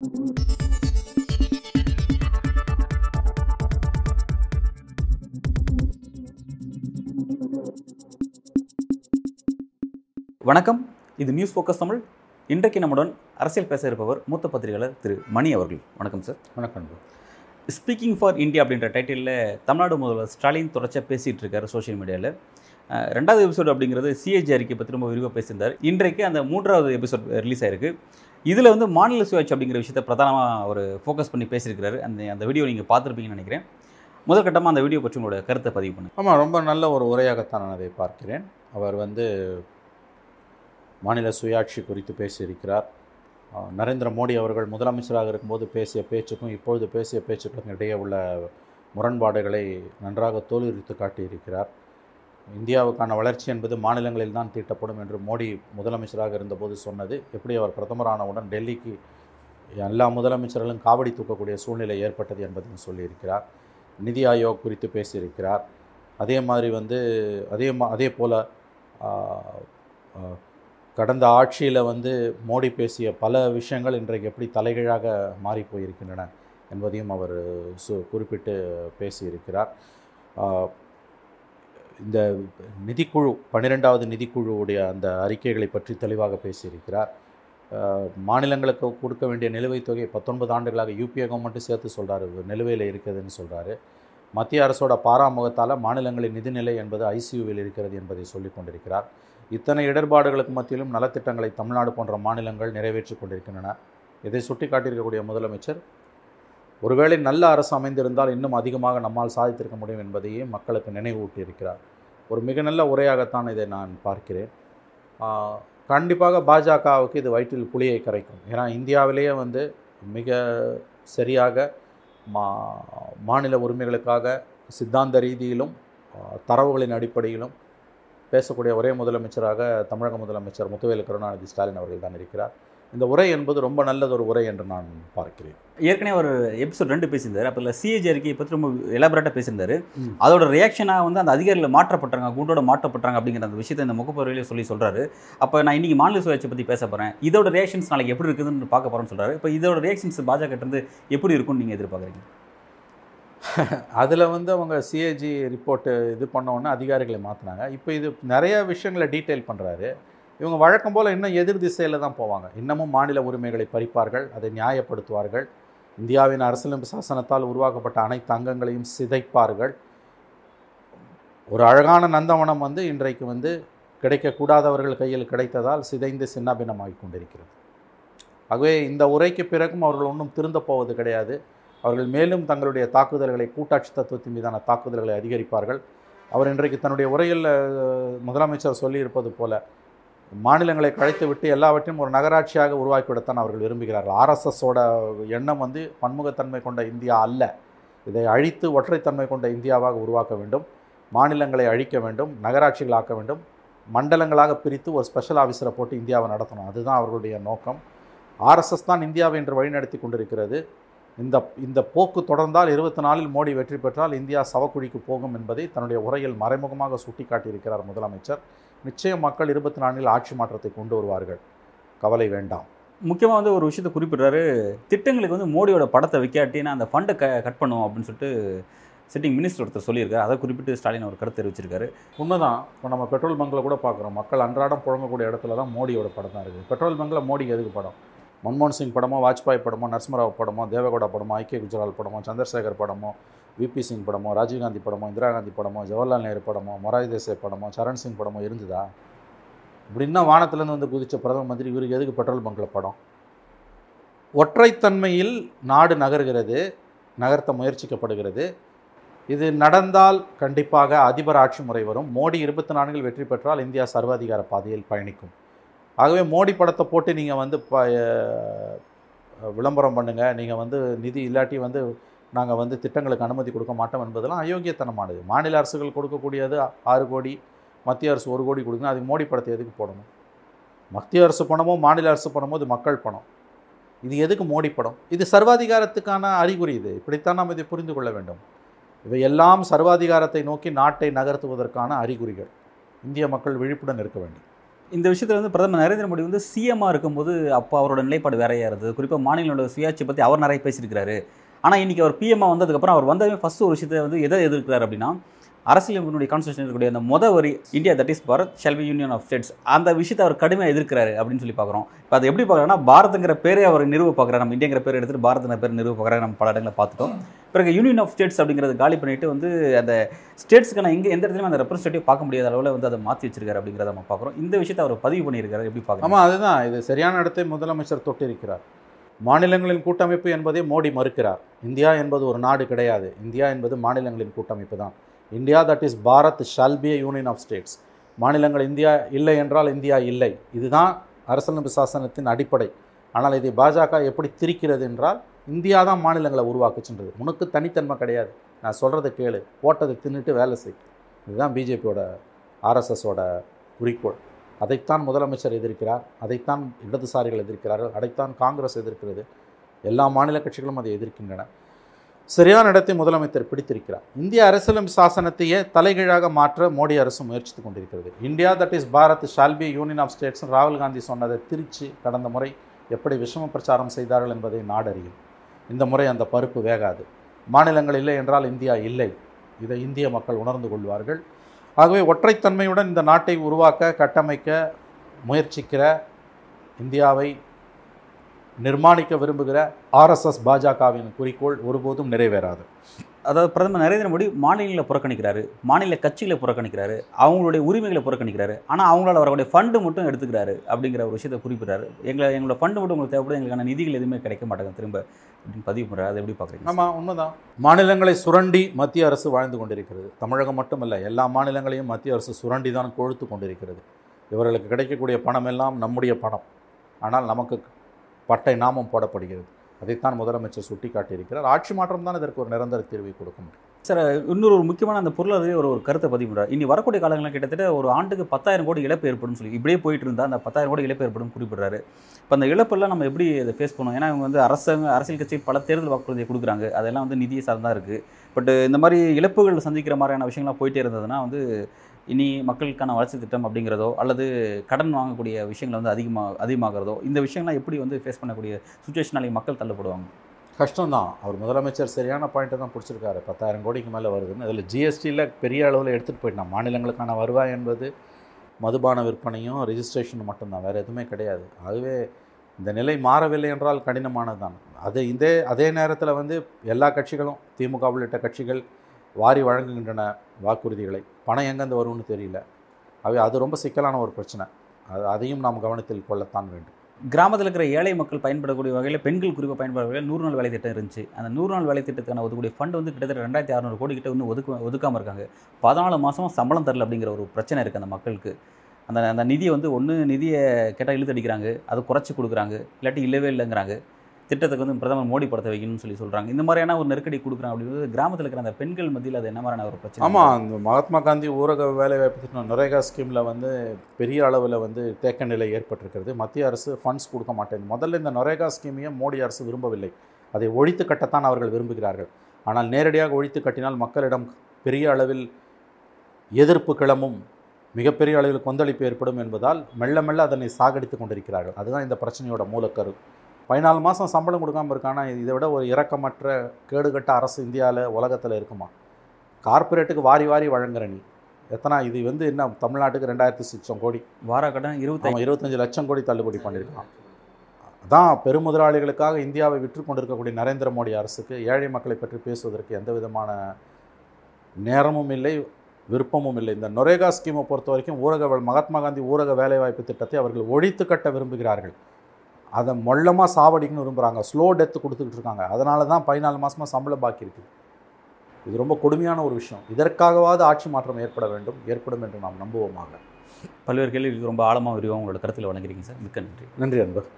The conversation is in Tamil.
வணக்கம். இது நியூஸ் ஃபோக்கஸ் தமிழ். இன்றைக்கு நம்முடன் அரசியல் பேச இருப்பவர் மூத்த பத்திரிகையாளர் திரு மணி அவர்கள். வணக்கம் சார் வணக்கம் ஸ்பீக்கிங் ஃபார் இந்தியா அப்படின்ற டைட்டிலில் தமிழ்நாடு முதல்வர் ஸ்டாலின் தொடர்ச்சியாக பேசிகிட்டு இருக்காரு சோஷியல் மீடியாவில் ரெண்டாவது எபிசோடு அப்படிங்கிறது சிஏஜி அறிக்கை பற்றி ரொம்ப விரிவாக பேசியிருந்தார். இன்றைக்கு அந்த மூன்றாவது எபிசோட் ரிலீஸ் ஆயிருக்கு. இதில் வந்து மாநில சுயாட்சி அப்படிங்கிற விஷயத்தை பிரதானமாக அவர் ஃபோக்கஸ் பண்ணி பேசியிருக்கிறாரு. அந்த அந்த வீடியோ நீங்கள் பார்த்துருப்பீங்கன்னு நினைக்கிறேன். முதல் கட்டமாக அந்த வீடியோ பற்றி உங்களோட கருத்தை பதிவு பண்ணுங்க. ஆமாம் ரொம்ப நல்ல ஒரு உரையாகத்தான் நான் அதை பார்க்கிறேன். அவர் வந்து மாநில சுயாட்சி குறித்து பேசியிருக்கிறார். நரேந்திர மோடி அவர்கள் முதலமைச்சராக இருக்கும்போது பேசிய பேச்சுக்கும் இப்பொழுது பேசிய பேச்சுக்கும் இடையே உள்ள முரண்பாடுகளை நன்றாக தோலுரித்து காட்டியிருக்கிறார். இந்தியாவுக்கான வளர்ச்சி என்பது மாநிலங்களில் தான் தீட்டப்படும் என்று மோடி முதலமைச்சராக இருந்தபோது சொன்னது. எப்படி அவர் பிரதமரானவுடன் டெல்லிக்கு எல்லா முதலமைச்சர்களும் காவடி தூக்கக்கூடிய சூழ்நிலை ஏற்பட்டது என்பதையும் சொல்லியிருக்கிறார். நிதி ஆயோக் குறித்து பேசியிருக்கிறார். அதே மாதிரி வந்து அதே மா அதே போல் கடந்த ஆட்சியில் வந்து மோடி பேசிய பல விஷயங்கள் இன்றைக்கு எப்படி தலைகீழாக மாறி போயிருக்கின்றன என்பதையும் அவர் சு குறிப்பிட்டு பேசியிருக்கிறார். இந்த நிதிக்குழு பன்னிரெண்டாவது நிதிக்குழுவுடைய அந்த அறிக்கைகளை பற்றி தெளிவாக பேசியிருக்கிறார். மாநிலங்களுக்கு கொடுக்க வேண்டிய நிலுவைத் தொகை பத்தொன்பது ஆண்டுகளாக யூபிஏ கவர்மெண்ட்டு சேர்த்து சொல்கிறாரு நிலுவையில் இருக்குதுன்னு சொல்கிறாரு மத்திய அரசோட பாராமுகத்தால் மாநிலங்களின் நிதிநிலை என்பது ஐசியூவில் இருக்கிறது என்பதை சொல்லிக் கொண்டிருக்கிறார். இத்தனை இடர்பாடுகளுக்கு மத்தியிலும் நலத்திட்டங்களை தமிழ்நாடு போன்ற மாநிலங்கள் நிறைவேற்றி கொண்டிருக்கின்றன. இதை சுட்டிக்காட்டியிருக்கக்கூடிய முதலமைச்சர் ஒருவேளை நல்ல அரசு அமைந்திருந்தால் இன்னும் அதிகமாக நம்மால் சாதித்திருக்க முடியும் என்பதையே மக்களுக்கு நினைவூட்டியிருக்கிறார். ஒரு மிக நல்ல உரையாகத்தான் இதை நான் பார்க்கிறேன். கண்டிப்பாக பாஜகவுக்கு இது வயிற்றில் புளியை கரைக்கும். ஏன்னா இந்தியாவிலேயே வந்து மிக சரியாக மா மாநில உரிமைகளுக்காக சித்தாந்த ரீதியிலும் தரவுகளின் அடிப்படையிலும் பேசக்கூடிய ஒரே முதலமைச்சராக தமிழக முதலமைச்சர் முத்துவேலு கருணாநிதி ஸ்டாலின் அவர்கள் தான் இருக்கிறார். இந்த உரை என்பது ரொம்ப நல்லதொரு உரை என்று நான் பார்க்கிறேன். ஏற்கனவே ஒரு எபிசோட் ரெண்டு பேசியிருந்தார். அப்போ சிஏஜி அறிக்கையை பற்றி ரொம்ப எலாபரேட்டாக பேசியிருந்தாரு. அதோட ரியாக்ஷனாக வந்து அந்த அதிகாரிகள் மாற்றப்பட்டாங்க குண்டோட மாற்றப்பட்டாங்க அப்படிங்கிற அந்த விஷயத்தை இந்த முகப்பொருளிலே சொல்லி சொல்றாரு. அப்போ நான் இன்னைக்கு மாநில சுயாட்சி பற்றி பேச போகிறேன் இதோட ரியாக்ஷன்ஸ் நாளைக்கு எப்படி இருக்குதுன்னு பார்க்க போகிறேன்னு சொல்றாரு. இப்போ இதோட ரியாக்ஷன்ஸ் பாஜக இருந்து எப்படி இருக்கும்னு நீங்கள் எதிர்பார்க்குறீங்க? அதில் வந்து அவங்க சிஏஜி ரிப்போர்ட்டு இது பண்ண உடனே அதிகாரிகளை மாற்றினாங்க இப்போ இது நிறைய விஷயங்களை டீட்டெயில் பண்ணுறாரு இவங்க வழக்கம் போல் இன்னும் எதிர் திசையில் தான் போவாங்க. இன்னமும் மாநில உரிமைகளை பறிப்பார்கள் அதை நியாயப்படுத்துவார்கள். இந்தியாவின் அரசியலமைப்பு சாசனத்தால் உருவாக்கப்பட்ட அனைத்து அங்கங்களையும் சிதைப்பார்கள். ஒரு அழகான நந்தவனம் வந்து இன்றைக்கு வந்து கிடைக்கக்கூடாதவர்கள் கையில் கிடைத்ததால் சிதைந்து சின்னாபின்னமாகி கொண்டிருக்கிறது. ஆகவே இந்த உரைக்கு பிறகும் அவர்கள் ஒன்றும் திருந்தப் போவது கிடையாது. அவர்கள் மேலும் தங்களுடைய தாக்குதல்களை கூட்டாட்சி தத்துவத்தின் மீதான தாக்குதல்களை அதிகரிப்பார்கள். அவர் இன்றைக்கு தன்னுடைய உரையில் முதலமைச்சர் சொல்லியிருப்பது போல மாநிலங்களை கழைத்து விட்டு எல்லாவற்றையும் ஒரு நகராட்சியாக உருவாக்கிவிடத்தான் அவர்கள் விரும்புகிறார்கள். ஆர்எஸ்எஸோட எண்ணம் வந்து பன்முகத்தன்மை கொண்ட இந்தியா அல்ல. இதை அழித்து ஒற்றைத்தன்மை கொண்ட இந்தியாவாக உருவாக்க வேண்டும். மாநிலங்களை அழிக்க வேண்டும் நகராட்சிகள் ஆக்க வேண்டும். மண்டலங்களாக பிரித்து ஒரு ஸ்பெஷல் ஆஃபீஸரை போட்டு இந்தியாவை நடத்தணும். அதுதான் அவர்களுடைய நோக்கம். ஆர்எஸ்எஸ் தான் இந்தியாவை இன்று வழிநடத்தி கொண்டிருக்கிறது. இந்த இந்த போக்கு தொடர்ந்தால் இருபத்தி நாலில் மோடி வெற்றி பெற்றால் இந்தியா சவக்குழிக்கு போகும் என்பதை தன்னுடைய உரையில் மறைமுகமாக சுட்டிக்காட்டியிருக்கிறார் முதலமைச்சர். நிச்சயம் மக்கள் இருபத்தி நான்கில் ஆட்சி மாற்றத்தை கொண்டு வருவார்கள். கவலை வேண்டாம். முக்கியமாக வந்து ஒரு விஷயத்தை குறிப்பிடுறாரு. திட்டங்களுக்கு வந்து மோடியோட படத்தை வைக்காட்டினா அந்த ஃபண்டை க கட் பண்ணுவோம் அப்படின்னு சொல்லிட்டு சிட்டிங் மினிஸ்டர் ஒருத்தர் சொல்லியிருக்காரு. அதை குறிப்பிட்டு ஸ்டாலின் ஒரு கருத்து தெரிவிச்சிருக்காரு. உண்மைதான். இப்போ நம்ம பெட்ரோல் பங்கில் கூட பார்க்குறோம். மக்கள் அன்றாடம் புழங்கக்கூடிய இடத்துல தான் மோடியோட படம் தான் இருக்குது. பெட்ரோல் பங்கில் மோடிக்கு எதுக்கு படம்? மன்மோகன் சிங் படமோ வாஜ்பாய் படமோ நரசிம்மராவ் படமோ தேவகவுடா படமோ ஐக்கிய குஜரால் படமோ சந்திரசேகர் படமோ விபி சிங் படமோ ராஜீவ்காந்தி படமோ இந்திரா காந்தி படமோ ஜவஹர்லால் நேரு படமோ மொராரி தேசாய் படமோ சரண் சிங் படமோ இருந்ததா? இப்படின்னா வானத்துலேருந்து வந்து குதிச்ச பிரதம மந்திரி இவருக்கு எதுக்கு பெட்ரோல் பங்கில் படம்? ஒற்றைத்தன்மையில் நாடு நகர்கிறது நகர்த்த முயற்சிக்கப்படுகிறது. இது நடந்தால் கண்டிப்பாக அதிபர் ஆட்சி முறை வரும். மோடி இருபத்தி நான்கில் வெற்றி பெற்றால் இந்தியா சர்வாதிகார பாதையில் பயணிக்கும். ஆகவே மோடி படத்தை போட்டு நீங்கள் வந்து ப விளம்பரம் பண்ணுங்கள் நீங்கள் வந்து நிதி இல்லாட்டி வந்து நாங்கள் வந்து திட்டங்களுக்கு அனுமதி கொடுக்க மாட்டோம் என்பதெல்லாம் அயோக்கியத்தனமானது. மாநில அரசுகள் கொடுக்கக்கூடியது ஆறு கோடி மத்திய அரசு ஒரு கோடி கொடுக்கணும் அதுக்கு மோடி படத்தை எதுக்கு போடணும்? மத்திய அரசு பணமோ மாநில அரசு பணமோ இது மக்கள் பணம். இது எதுக்கு மோடி படம்? இது சர்வாதிகாரத்துக்கான அறிகுறி இது. இப்படித்தான் நாம் இதை புரிந்து கொள்ள வேண்டும். இவையெல்லாம் சர்வாதிகாரத்தை நோக்கி நாட்டை நகர்த்துவதற்கான அறிகுறிகள். இந்திய மக்கள் விழிப்புடன் இருக்க வேண்டும். இந்த விஷயத்தில் வந்து பிரதமர் நரேந்திர மோடி வந்து சிஎம்மாக இருக்கும்போது அப்போ அவரோட நிலைப்பாடு வேறையாக இருந்தது குறிப்பாக மாநிலங்களோட சுயாட்சி பற்றி அவர் நிறைய பேசியிருக்கிறாரு. ஆனால் இன்றைக்கி அவர் பிஎம்மாக வந்ததுக்கப்புறம் அவர் வந்ததுமே ஃபஸ்ட்டு ஒரு விஷயத்தை வந்து எதை எதிர்க்கிறார் அப்படின்னா அரசியலமைப்பினுடைய கான்ஸ்டியூஷன் இருக்கக்கூடிய அந்த முத வரி India that is Bharat shall be union of states அந்த விஷயத்தை அவர் கடுமையாக எதிர்க்கிறாரு அப்படின்னு சொல்லி பார்க்குறோம். இப்போ அதை எப்படி பார்க்குறோன்னா பாரதங்கிற பேரே அவர் நிறுவ பார்க்குறாரு. நம்ம இந்தியாங்கிற பேர் எடுத்துட்டு பாரத்ங்கிற பேர் நிறுவ பார்க்குறாரு. நம்ம பல இடங்களில் பார்த்துட்டோம். பிறகு யூனியன் ஆஃப் ஸ்டேட்ஸ் அப்படிங்கிறது காலி பண்ணிட்டு வந்து அந்த ஸ்டேட்ஸ்க்கான எங்கே எந்த இடத்துலையும் அந்த ரெப்ரஸன்டேட்டிவ் பார்க்க முடியாத அளவில் வந்து அதை மாற்றி வச்சிருக்காரு அப்படிங்கிறத நம்ம பார்க்குறோம். இந்த விஷயத்தை அவர் பதிவு பண்ணியிருக்காரு. எப்படி பார்க்குறோம் ஆமாம் அதுதான். இது சரியான இடத்தை முதலமைச்சர் தொட்டிருக்கிறார். மாநிலங்களின் கூட்டமைப்பு என்பதை மோடி மறுக்கிறார். இந்தியா என்பது ஒரு நாடு கிடையாது. இந்தியா என்பது மாநிலங்களின் கூட்டமைப்பு தான். India that is Bharat shall be union of states மாநிலங்கள் இந்தியா இல்லை என்றால் இந்தியா இல்லை. இதுதான் அரசியலமைப்பு சாசனத்தின் அடிப்படை. ஆனால் இதை பாஜக எப்படி திரிக்கிறது என்றால் இந்தியா தான் மாநிலங்களை உருவாக்குச்சுன்றது உனக்கு தனித்தன்மை கிடையாது. நான் சொல்கிறத கேளு. போட்டதை தின்னுட்டு வேலை செய். இதுதான் பிஜேபியோட ஆர்எஸ்எஸோட குறிக்கோள். அதைத்தான் முதலமைச்சர் எதிர்க்கிறார் அதைத்தான் இடதுசாரிகள் எதிர்க்கிறார்கள் அதைத்தான் காங்கிரஸ் எதிர்க்கிறது. எல்லா மாநில கட்சிகளும் அதை எதிர்க்கின்றன. சரியான இடத்தை முதலமைச்சர் பிடித்திருக்கிறார். இந்திய அரசியலமைப்பு சாசனத்தையே தலைகீழாக மாற்ற மோடி அரசு முயற்சித்து கொண்டிருக்கிறது. India that is Bharat shall be union of states ராகுல் காந்தி சொன்னதை திருச்சி கடந்த முறை எப்படி விஷம பிரச்சாரம் செய்தார்கள் என்பதை நாடறியும். இந்த முறை அந்த பருப்பு வேகாது. மாநிலங்கள் இல்லை என்றால் இந்தியா இல்லை. இதை இந்திய மக்கள் உணர்ந்து கொள்வார்கள். ஆகவே ஒற்றைத்தன்மையுடன் இந்த நாட்டை உருவாக்க கட்டமைக்க முயற்சிக்கிற இந்தியாவை நிர்மாணிக்க விரும்புகிற ஆர்எஸ்எஸ் பாஜகவின் குறிக்கோள் ஒருபோதும் நிறைவேறாது. அதாவது பிரதமர் நரேந்திர மோடி மாநிலங்களை புறக்கணிக்கிறாரு மாநில கட்சிகளை புறக்கணிக்கிறாரு அவங்களுடைய உரிமைகளை புறக்கணிக்கிறாரு ஆனால் அவங்களால வரக்கூடிய ஃபண்டு மட்டும் எடுத்துக்கிறாரு அப்படிங்கிற ஒரு விஷயத்தை குறிப்பிட்றாரு. எங்களை எங்களோட ஃபண்டு மட்டும் உங்களுக்கு தேவைப்படும் எங்களுக்கான நிதிகள் எதுவுமே கிடைக்க மாட்டாங்க திரும்ப. அப்படின்னு பதிவு பண்ணுறாரு அதை எப்படி பார்க்குறீங்க? ஆமாம் உண்மைதான். மாநிலங்களை சுரண்டி மத்திய அரசு வாழ்ந்து கொண்டிருக்கிறது. தமிழகம் மட்டுமல்ல எல்லா மாநிலங்களையும் மத்திய அரசு சுரண்டி தான் கொழுத்து கொண்டிருக்கிறது. இவர்களுக்கு கிடைக்கக்கூடிய பணம் எல்லாம் நம்முடைய பணம். ஆனால் நமக்கு பட்டை நாமம் போடப்படுகிறது. அதைத்தான் முதலமைச்சர் சுட்டிக்காட்டியிருக்கிறார். ஆட்சி மாற்றம் தான் இதற்கு ஒரு நிரந்தர தீர்வை கொடுக்க முடியும் சார் இன்னொரு ஒரு முக்கியமான அந்த பொருளாதார ஒரு ஒரு கருத்தை பதிவு பண்ணுறாரு இனி வரக்கூடிய காலங்களில் கிட்டத்தட்ட ஒரு ஆண்டுக்கு பத்தாயிரம் கோடி இழப்பு ஏற்படும் சொல்லி இப்படியே போயிட்டு இருந்தால் அந்த பத்தாயிரம் கோடி இழப்பு ஏற்படும் குறிப்பிடுறாரு. இப்போ அந்த இழப்பெல்லாம் நம்ம எப்படி அதை ஃபேஸ் பண்ணுவோம் ஏன்னா இவங்க வந்து அரசாங்க அரசியல் கட்சி பல தேர்தல் வாக்குறுதியை கொடுக்குறாங்க. அதெல்லாம் வந்து நிதியை சார்ந்தா இருக்குது பட் இந்த மாதிரி இழப்புகள் சந்திக்கிற மாதிரியான விஷயங்கள்லாம் போயிட்டே இருந்ததுன்னா வந்து இனி மக்களுக்கான வளர்ச்சி திட்டம் அப்படிங்கிறதோ அல்லது கடன் வாங்கக்கூடிய விஷயங்கள் வந்து அதிகமாக அதிகமாகிறதோ இந்த விஷயங்கள்லாம் எப்படி வந்து ஃபேஸ் பண்ணக்கூடிய சுச்சுவேஷனாலே மக்கள் தள்ளப்படுவாங்க? கஷ்டம்தான். அவர் முதலமைச்சர் சரியான பாயிண்ட்டை தான் பிடிச்சிருக்காரு. பத்தாயிரம் கோடிக்கு மேலே வருதுன்னு. அதில் ஜிஎஸ்டியில் பெரிய அளவில் எடுத்துகிட்டு போயிட்டான் மாநிலங்களுக்கான வருவாய் என்பது மதுபான விற்பனையும் ரிஜிஸ்ட்ரேஷன் மட்டும்தான். வேறு எதுவுமே கிடையாது. அதுவே இந்த நிலை மாறவில்லை என்றால் கடினமானது தான் அது இதே அதே நேரத்தில் வந்து எல்லா கட்சிகளும் திமுக உள்ளிட்ட கட்சிகள் வாரி வழங்குகின்றன வாக்குறுதிகளை. பணம் எங்கேருந்து வரும்னு தெரியல. அவை அது ரொம்ப சிக்கலான ஒரு பிரச்சனை. அது அதையும் நாம் கவனத்தில் கொள்ளத்தான் வேண்டும். கிராமத்தில் இருக்கிற ஏழை மக்கள் பயன்படக்கூடிய வகையில் பெண்கள் குறிப்பாக பயன்படுற வகையில் நூறு நாள் வேலை திட்டம் இருந்துச்சு. அந்த நூறு நாள் வேலை திட்டத்துக்கான ஒதுக்கூடிய ஃபண்ட் வந்து கிட்டத்தட்ட ரெண்டாயிரத்தி அறநூறு கோடி கிட்ட இன்னும் ஒதுக்க ஒதுக்காமல் இருக்காங்க. பதினாலு மாதம் சம்பளம் தரல அப்படிங்கிற ஒரு பிரச்சனை இருக்குது அந்த மக்களுக்கு. அந்த அந்த நிதியை வந்து ஒன்று நிதியை கேட்டால் இழுத்தடிக்கிறாங்க அதை குறைச்சி கொடுக்குறாங்க. இல்லாட்டி இல்லவே இல்லைங்கிறாங்க. திட்டத்துக்கு வந்து பிரதமர் மோடி படத்தை வைக்கணும்னு சொல்லி சொல்கிறாங்க இந்த மாதிரியான ஒரு நெருக்கடி கொடுக்குறாங்க அப்படிங்கிறது கிராமத்தில் இருக்கிற அந்த பெண்கள் மத்தியில் அது என்ன மாதிரியான ஒரு பிரச்சனை? ஆமாம் அந்த மகாத்மா காந்தி ஊரக வேலைவாய்ப்பு திட்டம் நரேகா ஸ்கீமில் வந்து பெரிய அளவில் வந்து தேக்க நிலை ஏற்பட்டிருக்கிறது. மத்திய அரசு ஃபண்ட்ஸ் கொடுக்க மாட்டேங்குது முதல்ல இந்த நரேகா ஸ்கீமையே மோடி அரசு விரும்பவில்லை. அதை ஒழித்து கட்டத்தான் அவர்கள் விரும்புகிறார்கள். ஆனால் நேரடியாக ஒழித்து கட்டினால் மக்களிடம் பெரிய அளவில் எதிர்ப்பு கிளம்பும் மிகப்பெரிய அளவில் கொந்தளிப்பு ஏற்படும் என்பதால் மெல்ல மெல்ல அதனை சாகடித்து கொண்டிருக்கிறார்கள். அதுதான் இந்த பிரச்சனையோட மூலக்கரு. பதினாலு மாதம் சம்பளம் கொடுக்காம இருக்கானா? இதை விட ஒரு இரக்கமற்ற கேடுகட்ட அரசு இந்தியாவில் உலகத்தில் இருக்குமா? கார்ப்பரேட்டுக்கு வாரி வாரி வழங்குற நீ. எத்தனை இது வந்து என்ன தமிழ்நாட்டுக்கு ரெண்டாயிரத்தி சிச்சம் கோடி. வார கடன் இருபத்தி இருபத்தஞ்சு லட்சம் கோடி தள்ளுபடி பண்ணியிருக்கான் அதான் பெருமுதலாளிகளுக்காக இந்தியாவை விற்று கொண்டிருக்கக்கூடிய நரேந்திர மோடி அரசுக்கு ஏழை மக்களை பற்றி பேசுவதற்கு எந்த விதமான நேரமும் இல்லை விருப்பமும் இல்லை. இந்த நொரேகா ஸ்கீமை பொறுத்த வரைக்கும் ஊரக மகாத்மா காந்தி ஊரக வேலைவாய்ப்பு திட்டத்தை அவர்கள் ஒழித்து கட்ட விரும்புகிறார்கள். அதை மொள்ளமாக சாவடிக்கணும்னு விரும்புகிறாங்க ஸ்லோ டெத்து கொடுத்துக்கிட்டு இருக்காங்க. அதனால தான் பதினாலு மாதமாக சம்பளம் பாக்கி இருக்குது இது ரொம்ப கொடுமையான ஒரு விஷயம். இதற்காகவாவது ஆட்சி மாற்றம் ஏற்பட வேண்டும். ஏற்படும் என்று நாம் நம்புவோமாக. பல்வேறு கேள்விகளுக்கு ரொம்ப ஆழமாக விரிவாக உங்களோட கருத்தில் வணங்குறீங்க சார். மிக்க நன்றி. நன்றி அன்பர்